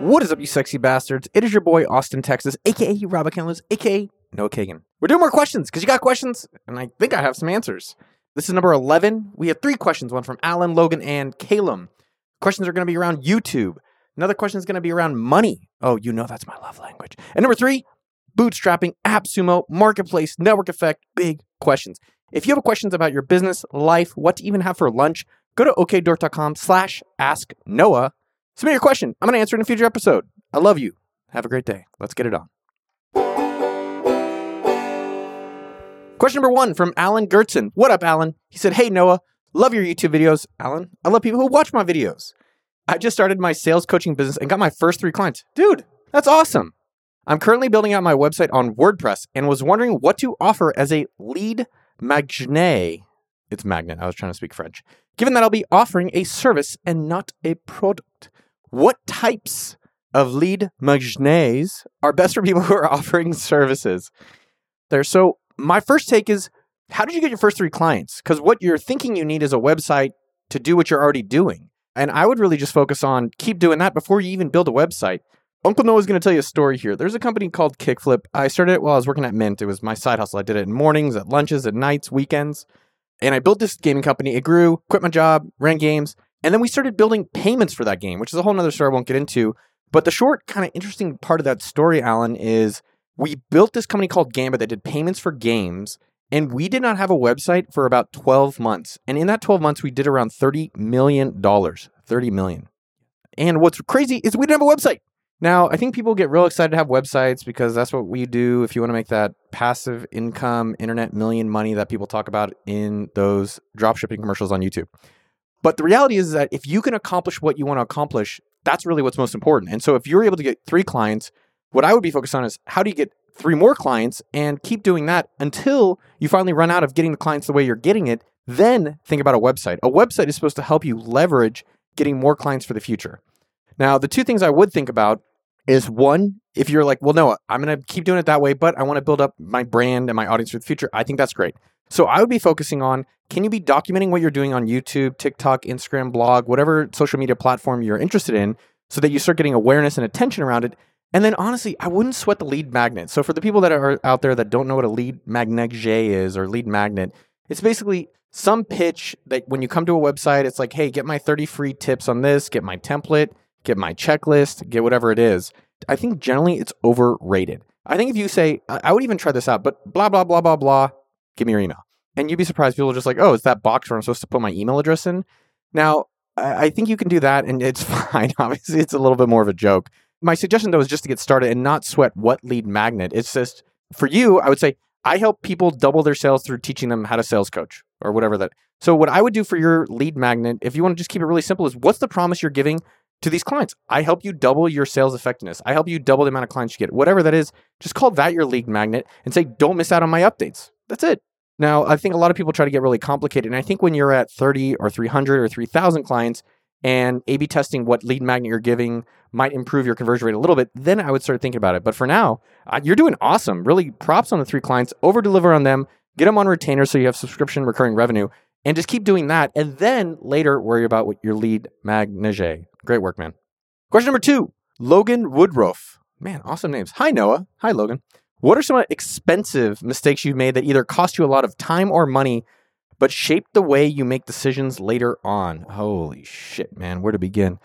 What is up, you sexy bastards? It is your boy Austin, Texas, aka Robert Candlers, aka Noah Kagan. We're doing more questions because you got questions, and I think I have some answers. This is number 11. We have three questions one from Alan, Logan, and Calum. Questions are going to be around YouTube. Another question is going to be around money. Oh, you know that's my love language. And number three, bootstrapping, AppSumo, marketplace, network effect, big questions. If you have questions about your business, life, what to even have for lunch, go to okdork.com slash ask Noah. Submit your question. I'm going to answer it in a future episode. I love you. Have a great day. Let's get it on. Question number one from Alan Gertzen. What up, Alan? He said, Hey, Noah, love your YouTube videos. Alan, I love people who watch my videos. I just started my sales coaching business and got my first three clients. Dude, that's awesome. I'm currently building out my website on WordPress and was wondering what to offer as a lead magnet. It's magnet. I was trying to speak French. Given that I'll be offering a service and not a product, what types of lead magnets are best for people who are offering services? There. So my first take is how did you get your first three clients? Because what you're thinking you need is a website to do what you're already doing. And I would really just focus on keep doing that before you even build a website. Uncle Noah's going to tell you a story here. There's a company called Kickflip. I started it while I was working at Mint. It was my side hustle. I did it in mornings, at lunches, at nights, weekends. And I built this gaming company. It grew, quit my job, ran games. And then we started building payments for that game, which is a whole nother story I won't get into. But the short, kind of interesting part of that story, Alan, is we built this company called Gambit that did payments for games. And we did not have a website for about 12 months. And in that 12 months, we did around $30 million. 30 million. And what's crazy is we didn't have a website. Now, I think people get real excited to have websites because that's what we do if you want to make that passive income, internet million money that people talk about in those dropshipping commercials on YouTube. But the reality is that if you can accomplish what you want to accomplish, that's really what's most important. And so if you're able to get three clients, what I would be focused on is how do you get three more clients and keep doing that until you finally run out of getting the clients the way you're getting it. Then think about a website. A website is supposed to help you leverage getting more clients for the future. Now, the two things I would think about is one, if you're like, well, no, I'm going to keep doing it that way, but I want to build up my brand and my audience for the future, I think that's great. So I would be focusing on can you be documenting what you're doing on YouTube, TikTok, Instagram, blog, whatever social media platform you're interested in so that you start getting awareness and attention around it. And then honestly, I wouldn't sweat the lead magnet. So for the people that are out there that don't know what a lead magnet is or lead magnet, it's basically some pitch that when you come to a website, it's like, hey, get my 30 free tips on this, get my template, get my checklist, get whatever it is. I think generally it's overrated. I think if you say, I would even try this out, but blah, blah, blah, blah, blah, give me your email. And you'd be surprised. People are just like, oh, it's that box where I'm supposed to put my email address in. Now, I think you can do that and it's fine. Obviously, it's a little bit more of a joke. My suggestion, though, is just to get started and not sweat what lead magnet. It's just for you, I would say, I help people double their sales through teaching them how to sales coach or whatever that. So, what I would do for your lead magnet, if you want to just keep it really simple, is what's the promise you're giving to these clients. I help you double your sales effectiveness. I help you double the amount of clients you get. Whatever that is, just call that your lead magnet and say, don't miss out on my updates. That's it. Now, I think a lot of people try to get really complicated. And I think when you're at 30 or 300 or 3,000 clients and A B testing what lead magnet you're giving might improve your conversion rate a little bit, then I would start thinking about it. But for now, uh, you're doing awesome. Really props on the three clients, over deliver on them, get them on retainer so you have subscription recurring revenue, and just keep doing that. And then later worry about what your lead magnet. Great work, man. Question number two Logan Woodruff. Man, awesome names. Hi, Noah. Hi, Logan. What are some expensive mistakes you've made that either cost you a lot of time or money, but shaped the way you make decisions later on? Holy shit, man. Where to begin?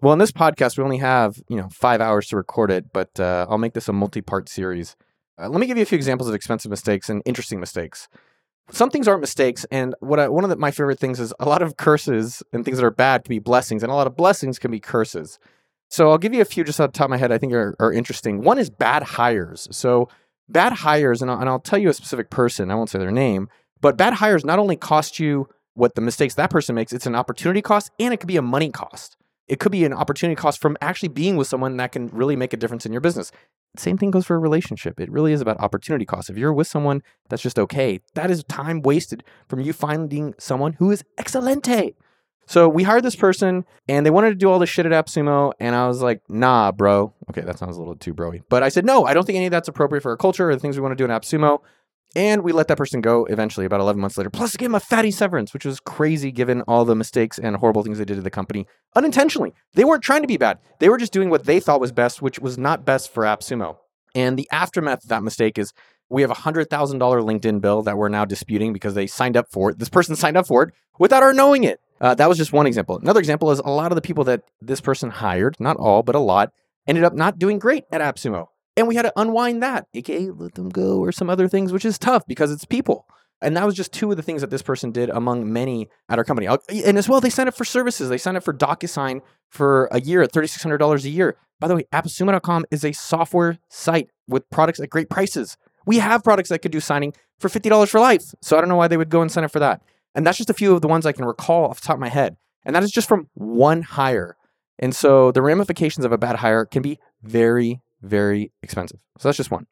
Well, in this podcast, we only have, you know, five hours to record it, but uh, I'll make this a multi part series. Uh, let me give you a few examples of expensive mistakes and interesting mistakes some things aren't mistakes and what I, one of the, my favorite things is a lot of curses and things that are bad can be blessings and a lot of blessings can be curses. So i'll give you a few just off the top of my head i think are, are interesting. One is bad hires. So bad hires and I'll, and I'll tell you a specific person i won't say their name but bad hires not only cost you what the mistakes that person makes it's an opportunity cost and it could be a money cost. It could be an opportunity cost from actually being with someone that can really make a difference in your business same thing goes for a relationship. It really is about opportunity cost. If you're with someone that's just okay, that is time wasted from you finding someone who is excelente. So we hired this person and they wanted to do all this shit at AppSumo. And I was like, nah, bro. Okay, that sounds a little too broy. But I said, no, I don't think any of that's appropriate for our culture or the things we want to do in AppSumo. And we let that person go eventually, about 11 months later. Plus, gave him a fatty severance, which was crazy given all the mistakes and horrible things they did to the company unintentionally. They weren't trying to be bad. They were just doing what they thought was best, which was not best for AppSumo. And the aftermath of that mistake is we have a $100,000 LinkedIn bill that we're now disputing because they signed up for it. This person signed up for it without our knowing it. Uh, that was just one example. Another example is a lot of the people that this person hired, not all, but a lot, ended up not doing great at AppSumo. And we had to unwind that, aka let them go or some other things, which is tough because it's people. And that was just two of the things that this person did among many at our company. And as well, they signed up for services. They signed up for DocuSign for a year at $3,600 a year. By the way, appsumo.com is a software site with products at great prices. We have products that could do signing for $50 for life. So I don't know why they would go and sign up for that. And that's just a few of the ones I can recall off the top of my head. And that is just from one hire. And so the ramifications of a bad hire can be very, very expensive. So that's just one.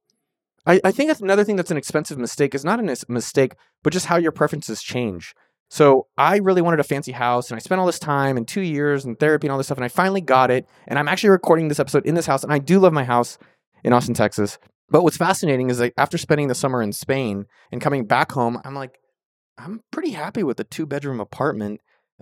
I, I think that's another thing that's an expensive mistake is not a mistake, but just how your preferences change. So I really wanted a fancy house and I spent all this time and two years and therapy and all this stuff. And I finally got it. And I'm actually recording this episode in this house. And I do love my house in Austin, Texas. But what's fascinating is that after spending the summer in Spain and coming back home, I'm like, I'm pretty happy with a two bedroom apartment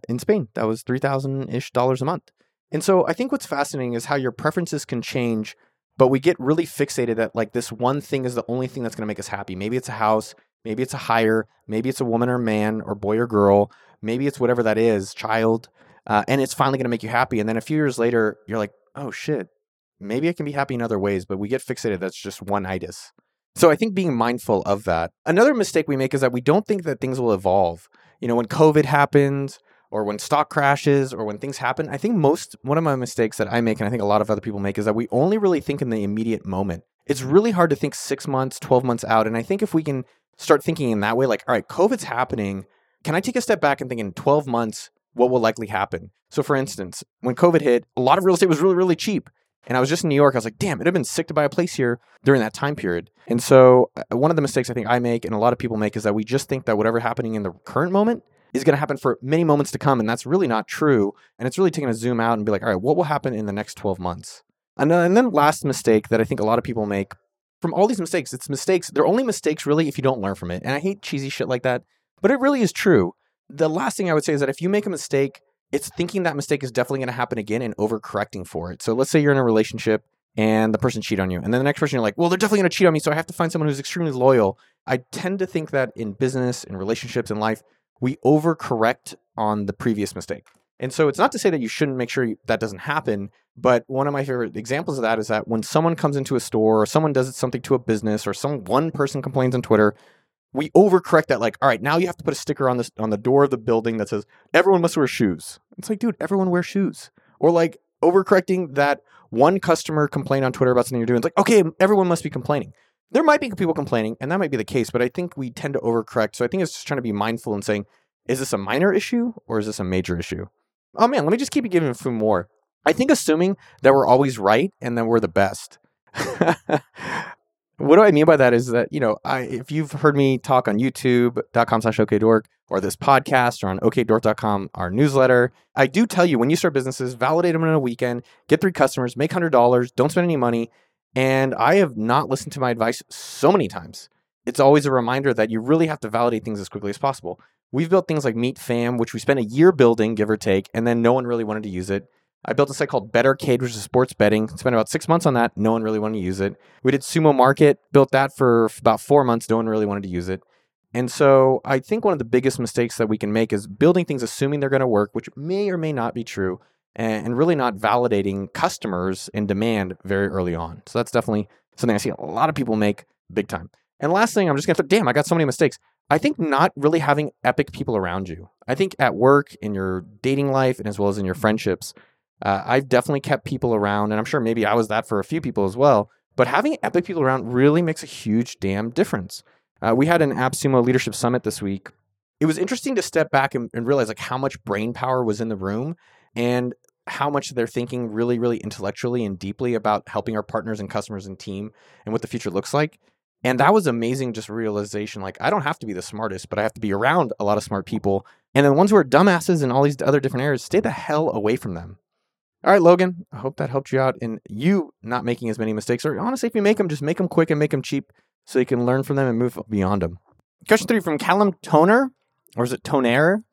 in Spain. That was 3000 ish dollars a month. And so I think what's fascinating is how your preferences can change, but we get really fixated that like this one thing is the only thing that's going to make us happy. Maybe it's a house, maybe it's a hire, maybe it's a woman or man or boy or girl, maybe it's whatever that is, child, uh, and it's finally going to make you happy. And then a few years later, you're like, oh shit, maybe I can be happy in other ways, but we get fixated that's just one itis. So I think being mindful of that. Another mistake we make is that we don't think that things will evolve. You know, when COVID happened, or when stock crashes, or when things happen, I think most one of my mistakes that I make, and I think a lot of other people make, is that we only really think in the immediate moment. It's really hard to think six months, 12 months out. And I think if we can start thinking in that way, like, all right, COVID's happening. Can I take a step back and think in 12 months, what will likely happen? So, for instance, when COVID hit, a lot of real estate was really, really cheap. And I was just in New York. I was like, damn, it'd have been sick to buy a place here during that time period. And so, uh, one of the mistakes I think I make and a lot of people make is that we just think that whatever happening in the current moment is going to happen for many moments to come. And that's really not true. And it's really taking a zoom out and be like, all right, what will happen in the next 12 months? And then, and then last mistake that I think a lot of people make from all these mistakes, it's mistakes. They're only mistakes really if you don't learn from it. And I hate cheesy shit like that, but it really is true. The last thing I would say is that if you make a mistake, it's thinking that mistake is definitely going to happen again and overcorrecting for it. So let's say you're in a relationship and the person cheat on you. And then the next person you're like, well, they're definitely going to cheat on me. So I have to find someone who's extremely loyal. I tend to think that in business, in relationships, in life, we overcorrect on the previous mistake. And so it's not to say that you shouldn't make sure that doesn't happen. But one of my favorite examples of that is that when someone comes into a store or someone does something to a business or some one person complains on Twitter, we overcorrect that like, all right, now you have to put a sticker on this on the door of the building that says everyone must wear shoes. It's like, dude, everyone wear shoes. Or like overcorrecting that one customer complained on Twitter about something you're doing. It's like, okay, everyone must be complaining. There might be people complaining, and that might be the case, but I think we tend to overcorrect. So I think it's just trying to be mindful and saying, is this a minor issue or is this a major issue? Oh man, let me just keep giving a few more. I think assuming that we're always right and that we're the best. what do I mean by that is that, you know, I if you've heard me talk on youtube.com slash okdork or this podcast or on okdork.com, our newsletter, I do tell you when you start businesses, validate them in a weekend, get three customers, make $100, don't spend any money. And I have not listened to my advice so many times. It's always a reminder that you really have to validate things as quickly as possible. We've built things like Meet Fam, which we spent a year building, give or take, and then no one really wanted to use it. I built a site called Bettercade, which is sports betting. Spent about six months on that. No one really wanted to use it. We did Sumo Market, built that for about four months. No one really wanted to use it. And so I think one of the biggest mistakes that we can make is building things assuming they're going to work, which may or may not be true, and really not validating customers and demand very early on. So that's definitely something I see a lot of people make big time. And last thing, I'm just to, say, damn, I got so many mistakes. I think not really having epic people around you. I think at work, in your dating life, and as well as in your friendships, uh, I've definitely kept people around, and I'm sure maybe I was that for a few people as well. But having epic people around really makes a huge damn difference. Uh, we had an AppSumo Leadership Summit this week. It was interesting to step back and, and realize like how much brain power was in the room and how much they're thinking really, really intellectually and deeply about helping our partners and customers and team and what the future looks like. And that was amazing, just realization. Like, I don't have to be the smartest, but I have to be around a lot of smart people. And then the ones who are dumbasses in all these other different areas, stay the hell away from them. All right, Logan, I hope that helped you out in you not making as many mistakes. Or honestly, if you make them, just make them quick and make them cheap so you can learn from them and move beyond them. Question three from Callum Toner, or is it Toner?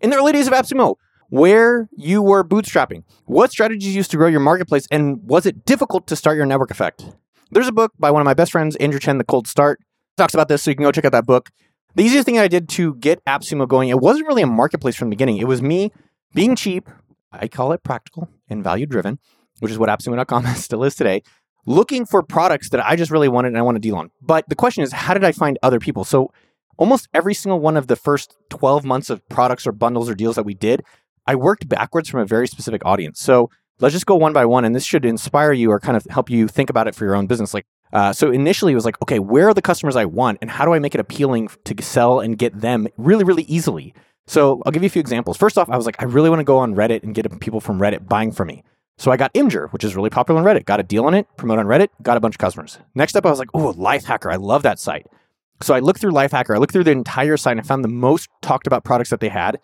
In the early days of AppSumo, where you were bootstrapping, what strategies you used to grow your marketplace, and was it difficult to start your network effect? There's a book by one of my best friends, Andrew Chen, The Cold Start. Talks about this, so you can go check out that book. The easiest thing I did to get AppSumo going, it wasn't really a marketplace from the beginning. It was me being cheap. I call it practical and value driven, which is what AppSumo.com still is today. Looking for products that I just really wanted and I want to deal on. But the question is, how did I find other people? So almost every single one of the first 12 months of products or bundles or deals that we did, I worked backwards from a very specific audience. So let's just go one by one, and this should inspire you or kind of help you think about it for your own business. Like, uh, so initially it was like, okay, where are the customers I want, and how do I make it appealing to sell and get them really, really easily? So I'll give you a few examples. First off, I was like, I really want to go on Reddit and get people from Reddit buying from me. So I got Imgur, which is really popular on Reddit. Got a deal on it, promote on Reddit, got a bunch of customers. Next up, I was like, oh, Lifehacker. I love that site. So I looked through Lifehacker. I looked through the entire site and I found the most talked about products that they had.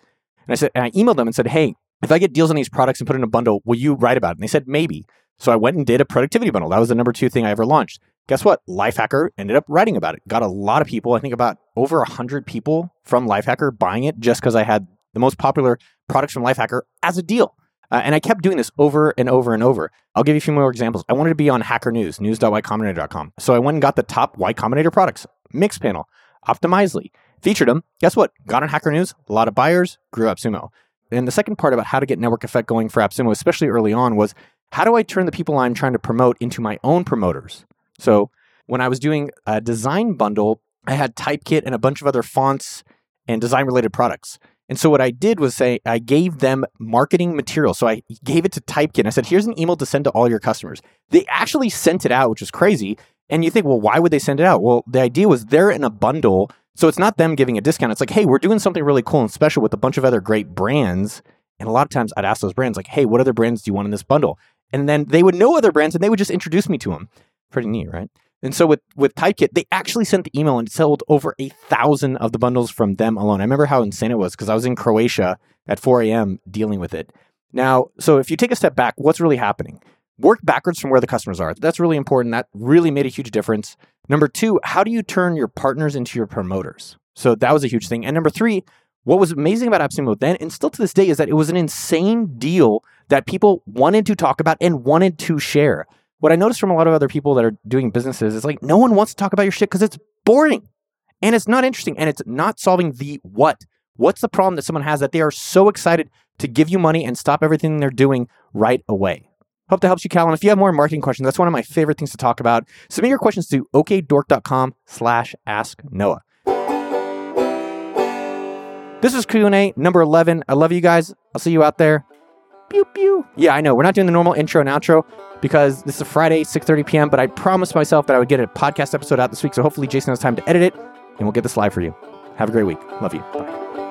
And I said, and I emailed them and said, hey, if I get deals on these products and put in a bundle, will you write about it? And they said, maybe. So I went and did a productivity bundle. That was the number two thing I ever launched. Guess what? Lifehacker ended up writing about it. Got a lot of people, I think about over 100 people from Lifehacker buying it just because I had the most popular products from Lifehacker as a deal. Uh, and I kept doing this over and over and over. I'll give you a few more examples. I wanted to be on Hacker News, news.ycombinator.com. So I went and got the top Y Combinator products, Mixpanel, Optimizely, featured them. Guess what? Got on Hacker News, a lot of buyers, grew AppSumo. And the second part about how to get network effect going for AppSumo, especially early on, was how do I turn the people I'm trying to promote into my own promoters? So when I was doing a design bundle, I had Typekit and a bunch of other fonts and design related products. And so what I did was say I gave them marketing material. So I gave it to Typekit. I said, here's an email to send to all your customers. They actually sent it out, which is crazy. And you think, well, why would they send it out? Well, the idea was they're in a bundle. So it's not them giving a discount. It's like, hey, we're doing something really cool and special with a bunch of other great brands. And a lot of times I'd ask those brands, like, hey, what other brands do you want in this bundle? And then they would know other brands and they would just introduce me to them. Pretty neat, right? And so with with Typekit, they actually sent the email and sold over a thousand of the bundles from them alone. I remember how insane it was because I was in Croatia at 4 a.m. dealing with it. Now, so if you take a step back, what's really happening? Work backwards from where the customers are. That's really important. That really made a huge difference. Number two, how do you turn your partners into your promoters? So that was a huge thing. And number three, what was amazing about AppSumo then and still to this day is that it was an insane deal that people wanted to talk about and wanted to share what I noticed from a lot of other people that are doing businesses is like no one wants to talk about your shit because it's boring and it's not interesting and it's not solving the what. What's the problem that someone has that they are so excited to give you money and stop everything they're doing right away? Hope that helps you, Cal. And if you have more marketing questions, that's one of my favorite things to talk about. Submit your questions to okdork.com slash ask Noah. This is Q&A number 11. I love you guys. I'll see you out there. Pew, pew. Yeah, I know. We're not doing the normal intro and outro because this is a Friday, 6.30 p.m., but I promised myself that I would get a podcast episode out this week, so hopefully Jason has time to edit it, and we'll get this live for you. Have a great week. Love you. Bye.